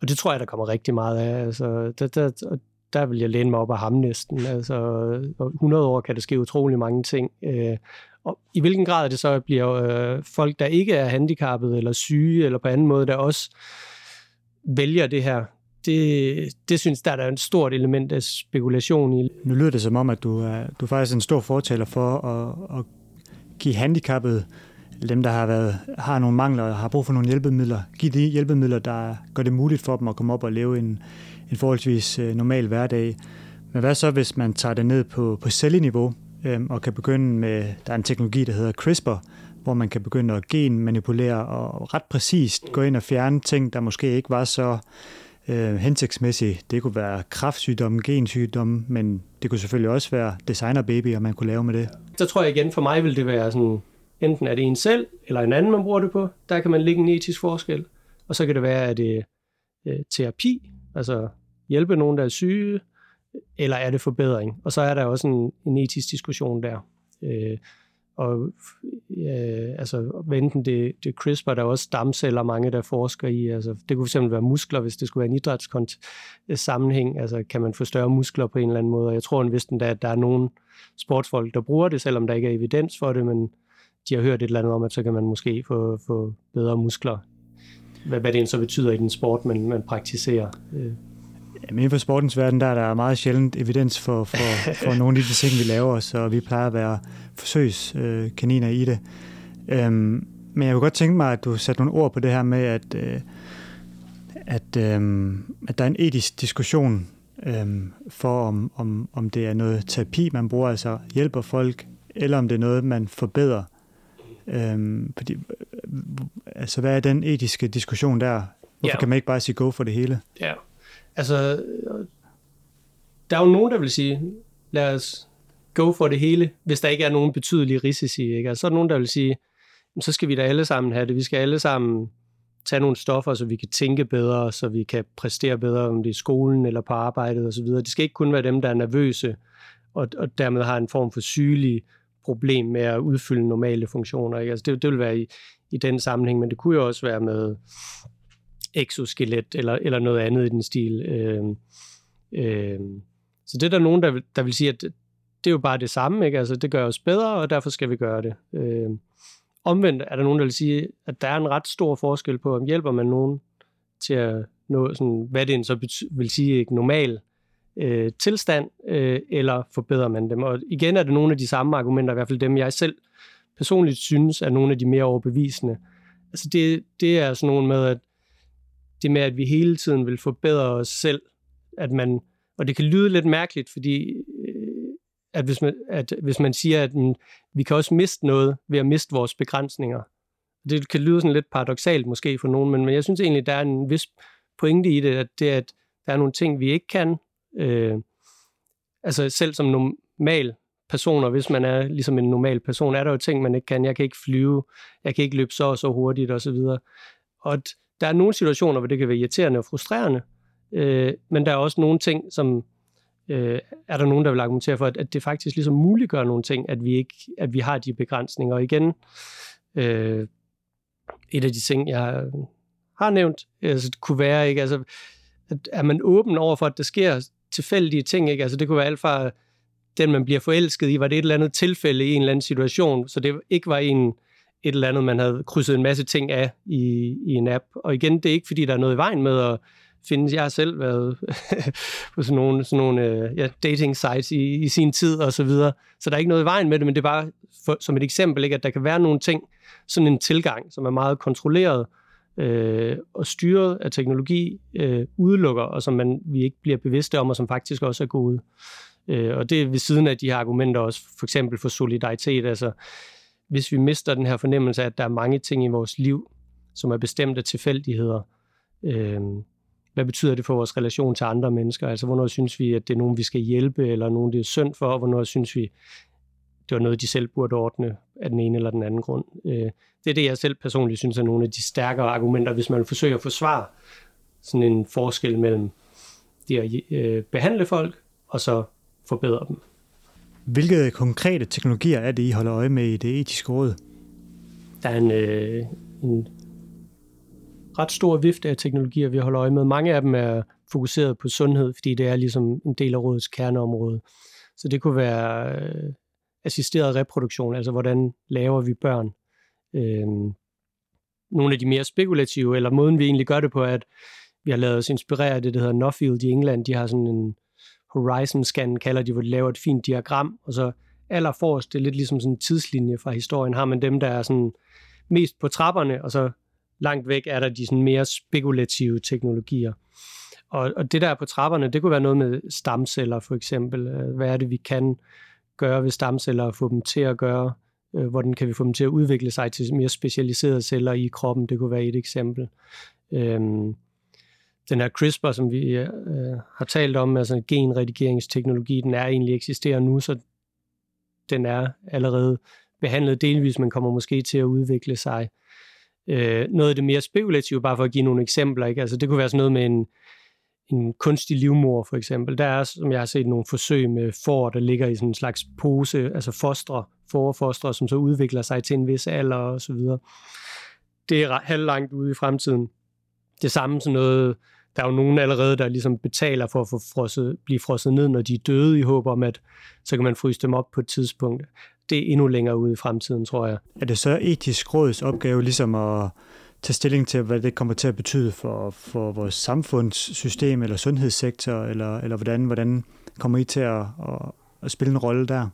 og det tror jeg, der kommer rigtig meget af. Altså, der, der, der vil jeg læne mig op af ham næsten. Altså, 100 år kan der ske utrolig mange ting. Øh, Og i hvilken grad det så bliver øh, folk, der ikke er handicappet eller syge eller på anden måde, der også vælger det her, det, det synes der er der en stort element af spekulation i. Nu lyder det som om, at du er, du er faktisk en stor fortaler for at, at give handicappede, dem der har, været, har nogle mangler og har brug for nogle hjælpemidler, give de hjælpemidler, der gør det muligt for dem at komme op og leve en, en forholdsvis øh, normal hverdag. Men hvad så, hvis man tager det ned på, på celleniveau øhm, og kan begynde med, der er en teknologi, der hedder CRISPR, hvor man kan begynde at genmanipulere og ret præcist gå ind og fjerne ting, der måske ikke var så øh, hensigtsmæssig. Det kunne være kraftsygdomme, gensygdomme, men det kunne selvfølgelig også være designerbabyer, man kunne lave med det. Så tror jeg igen, for mig vil det være sådan, enten er det en selv, eller en anden, man bruger det på. Der kan man lægge en etisk forskel. Og så kan det være, at det øh, terapi, altså hjælpe nogen, der er syge, eller er det forbedring? Og så er der også en, en etisk diskussion der. Øh, og øh, altså, enten det, det CRISPR, der er også stamceller, mange der forsker i. Altså, det kunne fx være muskler, hvis det skulle være en idrætssammenhæng. Øh, altså, kan man få større muskler på en eller anden måde? Og jeg tror næsten, at der er nogle sportsfolk, der bruger det, selvom der ikke er evidens for det, men de har hørt et eller andet om, at så kan man måske få, få bedre muskler. Hvad, hvad det så betyder i den sport, man, man praktiserer. Øh. Jamen, inden for sportens verden, der er der meget sjældent evidens for, for, [laughs] for nogle af de ting, vi laver, så vi plejer at være forsøgskaniner i det. Øhm, men jeg kunne godt tænke mig, at du satte nogle ord på det her med, at, øh, at, øh, at der er en etisk diskussion øh, for, om, om, om det er noget terapi, man bruger, altså hjælper folk, eller om det er noget, man forbedrer. Øhm, fordi, altså, hvad er den etiske diskussion der? Hvorfor ja. kan man ikke bare sige go for det hele? Ja, altså, der er jo nogen, der vil sige, lad os go for det hele, hvis der ikke er nogen betydelige risici. Ikke? Altså, så er der nogen, der vil sige, så skal vi da alle sammen have det. Vi skal alle sammen tage nogle stoffer, så vi kan tænke bedre, så vi kan præstere bedre, om det er i skolen eller på arbejdet osv. Det skal ikke kun være dem, der er nervøse, og, og dermed har en form for sygelig problem med at udfylde normale funktioner. Ikke? Altså det, det vil være i, i den sammenhæng, men det kunne jo også være med exoskelet eller, eller noget andet i den stil. Øh, øh, så det er der nogen, der vil, der vil sige, at det, er jo bare det samme, ikke? Altså, det gør os bedre, og derfor skal vi gøre det. Øh, omvendt er der nogen, der vil sige, at der er en ret stor forskel på, om hjælper man nogen til at nå, sådan, hvad det så vil sige, ikke normal øh, tilstand, øh, eller forbedrer man dem? Og igen er det nogle af de samme argumenter, i hvert fald dem, jeg selv personligt synes er nogle af de mere overbevisende. Altså det, det er sådan nogle med, at det med, at vi hele tiden vil forbedre os selv, at man, og det kan lyde lidt mærkeligt, fordi øh, at hvis man, at hvis man siger, at mm, vi kan også miste noget ved at miste vores begrænsninger. Det kan lyde sådan lidt paradoxalt måske for nogen, men jeg synes egentlig, der er en vis pointe i det, at det at der er nogle ting, vi ikke kan, Øh, altså selv som normal personer, hvis man er ligesom en normal person, er der jo ting, man ikke kan. Jeg kan ikke flyve, jeg kan ikke løbe så og så hurtigt osv. Og, og der er nogle situationer, hvor det kan være irriterende og frustrerende, øh, men der er også nogle ting, som øh, er der nogen, der vil argumentere for, at, at det faktisk ligesom muliggør nogle ting, at vi ikke, at vi har de begrænsninger. Og igen, øh, et af de ting, jeg har nævnt, altså, det kunne være, ikke, altså, at er man åben over for, at der sker tilfældige ting. Ikke? Altså, det kunne være alt fra den, man bliver forelsket i, var det et eller andet tilfælde i en eller anden situation, så det ikke var en, et eller andet, man havde krydset en masse ting af i, i en app. Og igen, det er ikke, fordi der er noget i vejen med at finde, jeg har selv været [laughs] på sådan nogle, sådan nogle øh, ja, dating sites i, i sin tid og så videre, så der er ikke noget i vejen med det, men det er bare for, som et eksempel, ikke, at der kan være nogle ting, sådan en tilgang, som er meget kontrolleret, øh, og styret af teknologi øh, udelukker, og som man, vi ikke bliver bevidste om, og som faktisk også er gode. Øh, og det er ved siden af de her argumenter også, for eksempel for solidaritet. Altså, hvis vi mister den her fornemmelse af, at der er mange ting i vores liv, som er bestemte tilfældigheder, øh, hvad betyder det for vores relation til andre mennesker? Altså, hvornår synes vi, at det er nogen, vi skal hjælpe, eller nogen, det er synd for, og hvornår synes vi, det var noget, de selv burde ordne af den ene eller den anden grund. Øh, det er det, jeg selv personligt synes er nogle af de stærkere argumenter, hvis man forsøger at forsvare sådan en forskel mellem det at øh, behandle folk, og så forbedre dem. Hvilke konkrete teknologier er det, I holder øje med i det etiske råd? Der er en, øh, en ret stor vifte af teknologier, vi holder øje med. Mange af dem er fokuseret på sundhed, fordi det er ligesom en del af rådets kerneområde. Så det kunne være øh, assisteret reproduktion, altså hvordan laver vi børn. Øh, nogle af de mere spekulative, eller måden vi egentlig gør det på, er, at vi har lavet os inspirere af det, der hedder Nuffield i England. De har sådan en horizon scan, kalder de, hvor de laver et fint diagram, og så allerforrest, det er lidt ligesom sådan en tidslinje fra historien, har man dem, der er sådan mest på trapperne, og så langt væk er der de sådan mere spekulative teknologier. Og, og det der er på trapperne, det kunne være noget med stamceller for eksempel. Øh, hvad er det, vi kan gøre ved stamceller og få dem til at gøre? Øh, hvordan kan vi få dem til at udvikle sig til mere specialiserede celler i kroppen? Det kunne være et eksempel. Øhm, den her CRISPR, som vi øh, har talt om, altså genredigeringsteknologi, den er egentlig eksisterer nu, så den er allerede behandlet delvis, men kommer måske til at udvikle sig. Øh, noget af det mere spekulative, bare for at give nogle eksempler, ikke? Altså, det kunne være sådan noget med en, en kunstig livmor for eksempel. Der er, som jeg har set, nogle forsøg med får, der ligger i sådan en slags pose, altså fostre, forfostre, som så udvikler sig til en vis alder og så videre. Det er halvlangt ude i fremtiden. Det samme sådan noget, der er jo nogen allerede, der ligesom betaler for at få frosset, blive frosset ned, når de er døde, i håb om, at så kan man fryse dem op på et tidspunkt. Det er endnu længere ude i fremtiden, tror jeg. Er det så etisk råds opgave ligesom at tage stilling til, hvad det kommer til at betyde for, for vores samfundssystem eller sundhedssektor, eller, eller hvordan, hvordan kommer I til at, at, at spille en rolle der?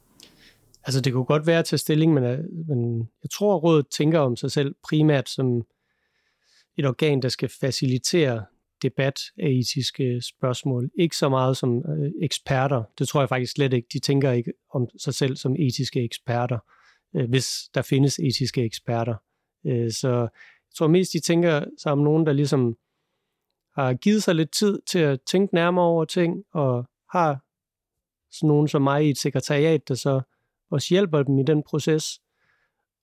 Altså det kunne godt være at tage stilling, men, men jeg tror, at rådet tænker om sig selv primært som et organ, der skal facilitere debat af etiske spørgsmål. Ikke så meget som øh, eksperter. Det tror jeg faktisk slet ikke. De tænker ikke om sig selv som etiske eksperter, øh, hvis der findes etiske eksperter. Øh, så jeg tror mest, de tænker sig om nogen, der ligesom har givet sig lidt tid til at tænke nærmere over ting, og har sådan nogen som mig i et sekretariat, der så også hjælper dem i den proces,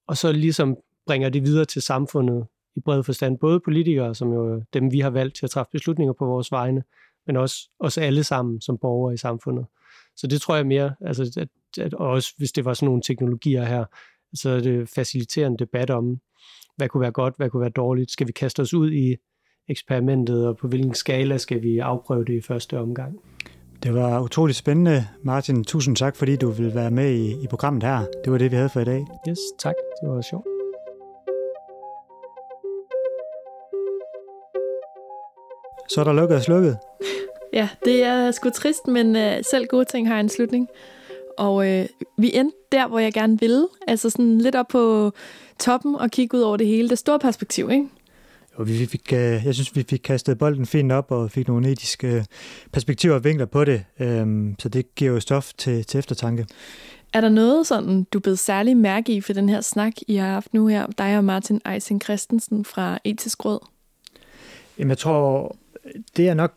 og så ligesom bringer det videre til samfundet i bred forstand. Både politikere, som jo dem, vi har valgt til at træffe beslutninger på vores vegne, men også os alle sammen som borgere i samfundet. Så det tror jeg mere, altså, at, at også hvis det var sådan nogle teknologier her, så er det faciliterer en debat om, hvad kunne være godt, hvad kunne være dårligt. Skal vi kaste os ud i eksperimentet, og på hvilken skala skal vi afprøve det i første omgang? Det var utroligt spændende, Martin. Tusind tak, fordi du ville være med i, i programmet her. Det var det, vi havde for i dag. Yes, tak. Det var sjovt. Så er der lukket og slukket. [laughs] Ja, det er sgu trist, men uh, selv gode ting har en slutning. Og uh, vi endte der, hvor jeg gerne ville. Altså sådan lidt op på toppen og kigge ud over det hele. Det store perspektiv, ikke? Og vi fik, uh, jeg synes, vi fik kastet bolden fint op og fik nogle etiske perspektiver og vinkler på det. Um, så det giver jo stof til, til eftertanke. Er der noget sådan, du blev særlig mærke i for den her snak, I har haft nu her, dig og Martin Eising Christensen fra Etisk Råd? Jamen, jeg tror, det jeg nok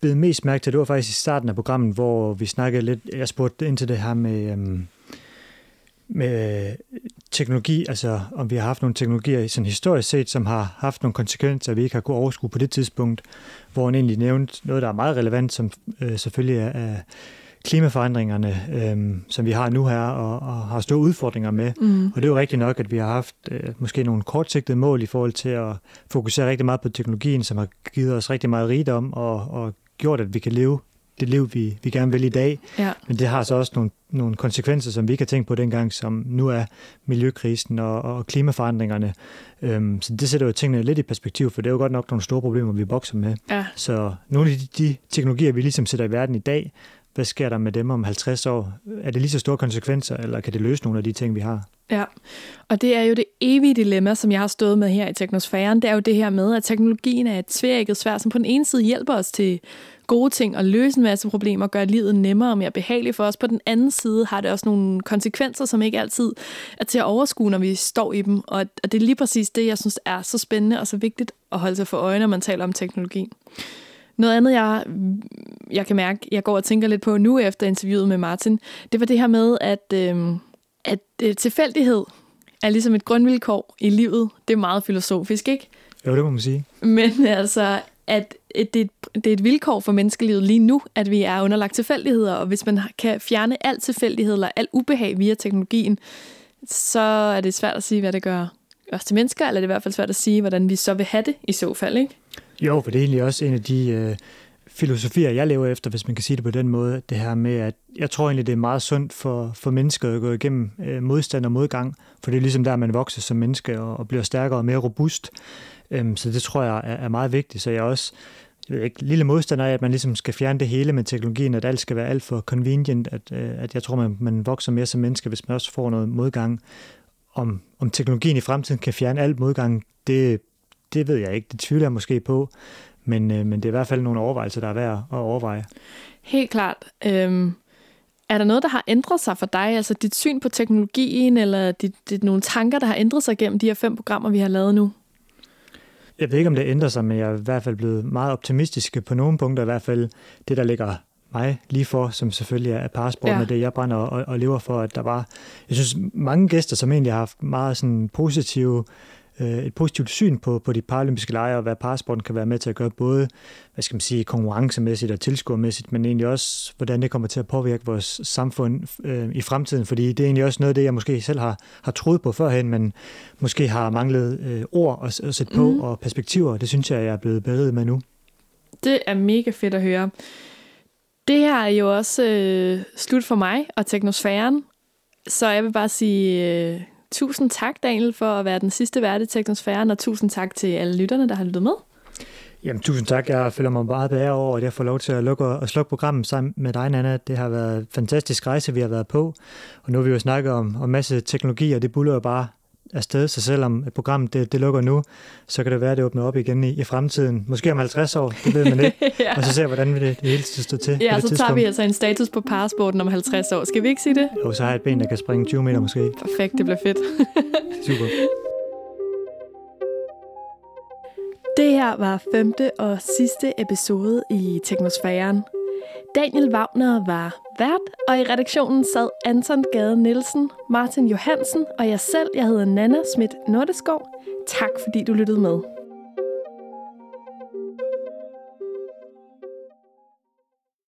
blev mest mærke til, det var faktisk i starten af programmet, hvor vi snakkede lidt, jeg spurgte ind til det her med, øhm, med teknologi, altså om vi har haft nogle teknologier sådan historisk set, som har haft nogle konsekvenser, vi ikke har kunne overskue på det tidspunkt, hvor han egentlig nævnte noget, der er meget relevant, som øh, selvfølgelig er, er klimaforandringerne, øh, som vi har nu her, og, og har store udfordringer med. Mm. Og det er jo rigtigt nok, at vi har haft øh, måske nogle kortsigtede mål i forhold til at fokusere rigtig meget på teknologien, som har givet os rigtig meget rigdom og, og gjort, at vi kan leve det liv, vi, vi gerne vil i dag. Ja. Men det har så også nogle, nogle konsekvenser, som vi ikke har tænkt på dengang, som nu er miljøkrisen og, og klimaforandringerne. Øhm, så det sætter jo tingene lidt i perspektiv, for det er jo godt nok nogle store problemer, vi bokser med. Ja. Så nogle af de, de teknologier, vi ligesom sætter i verden i dag, hvad sker der med dem om 50 år? Er det lige så store konsekvenser, eller kan det løse nogle af de ting, vi har? Ja, og det er jo det evige dilemma, som jeg har stået med her i teknosfæren. Det er jo det her med, at teknologien er et tvækket svær, som på den ene side hjælper os til gode ting og løse en masse problemer, gør livet nemmere og mere behageligt for os. På den anden side har det også nogle konsekvenser, som ikke altid er til at overskue, når vi står i dem. Og det er lige præcis det, jeg synes er så spændende og så vigtigt at holde sig for øje, når man taler om teknologi. Noget andet, jeg, jeg kan mærke, jeg går og tænker lidt på nu efter interviewet med Martin, det var det her med, at, øh, at øh, tilfældighed er ligesom et grundvilkår i livet. Det er meget filosofisk, ikke? Jo, det må man sige. Men altså, at det, det er et vilkår for menneskelivet lige nu, at vi er underlagt tilfældigheder, og hvis man kan fjerne al tilfældighed eller al ubehag via teknologien, så er det svært at sige, hvad det gør os til mennesker, eller det er i hvert fald svært at sige, hvordan vi så vil have det i så fald, ikke? Jo, for det er egentlig også en af de øh, filosofier, jeg lever efter, hvis man kan sige det på den måde. Det her med, at jeg tror egentlig, det er meget sundt for, for mennesker at gå igennem øh, modstand og modgang, for det er ligesom der, man vokser som menneske og, og bliver stærkere og mere robust. Øhm, så det tror jeg er, er meget vigtigt. Så jeg er også jeg ved ikke, lille modstander af, at man ligesom skal fjerne det hele med teknologien, at alt skal være alt for convenient, at, øh, at jeg tror, man, man vokser mere som menneske, hvis man også får noget modgang. Om, om teknologien i fremtiden kan fjerne alt modgang, det, det ved jeg ikke. Det tvivler jeg måske på. Men, øh, men det er i hvert fald nogle overvejelser, der er værd at overveje. Helt klart. Øhm, er der noget, der har ændret sig for dig? Altså dit syn på teknologien, eller dit, dit, nogle tanker, der har ændret sig gennem de her fem programmer, vi har lavet nu? Jeg ved ikke, om det ændrer sig, men jeg er i hvert fald blevet meget optimistisk på nogle punkter. I hvert fald det, der ligger mig lige for, som selvfølgelig er parsport ja. med det, jeg brænder og, og lever for, at der var, jeg synes, mange gæster, som egentlig har haft meget sådan positive øh, et positivt syn på, på de paralympiske lejre, og hvad parasporten kan være med til at gøre, både hvad skal man sige, konkurrencemæssigt og tilskuermæssigt, men egentlig også, hvordan det kommer til at påvirke vores samfund øh, i fremtiden, fordi det er egentlig også noget af det, jeg måske selv har, har troet på førhen, men måske har manglet øh, ord at, at sætte på, mm. og perspektiver, det synes jeg, jeg er blevet beriget med nu. Det er mega fedt at høre. Det her er jo også øh, slut for mig og teknosfæren, så jeg vil bare sige øh, Tusind tak, Daniel, for at være den sidste vært i Teknosfæren, og tusind tak til alle lytterne, der har lyttet med. Jamen, tusind tak. Jeg føler mig meget bedre over, at jeg får lov til at lukke og slukke programmet sammen med dig, Nana. Det har været en fantastisk rejse, vi har været på. Og nu har vi jo snakket om, om masse teknologi, og det buller jo bare afsted, så selvom programmet det, det lukker nu, så kan det være, at det åbner op igen i, i fremtiden. Måske om 50 år, det ved man ikke. [laughs] ja. Og så ser hvordan det, det hele står til. Ja, så tidspunkt. tager vi altså en status på parasporten om 50 år. Skal vi ikke sige det? Jo, så har jeg et ben, der kan springe 20 meter måske. Perfekt, det bliver fedt. [laughs] Super. Det her var femte og sidste episode i Teknosfæren. Daniel Wagner var vært, og i redaktionen sad Anton Gade Nielsen, Martin Johansen og jeg selv. Jeg hedder Nana Schmidt Nordeskov. Tak fordi du lyttede med.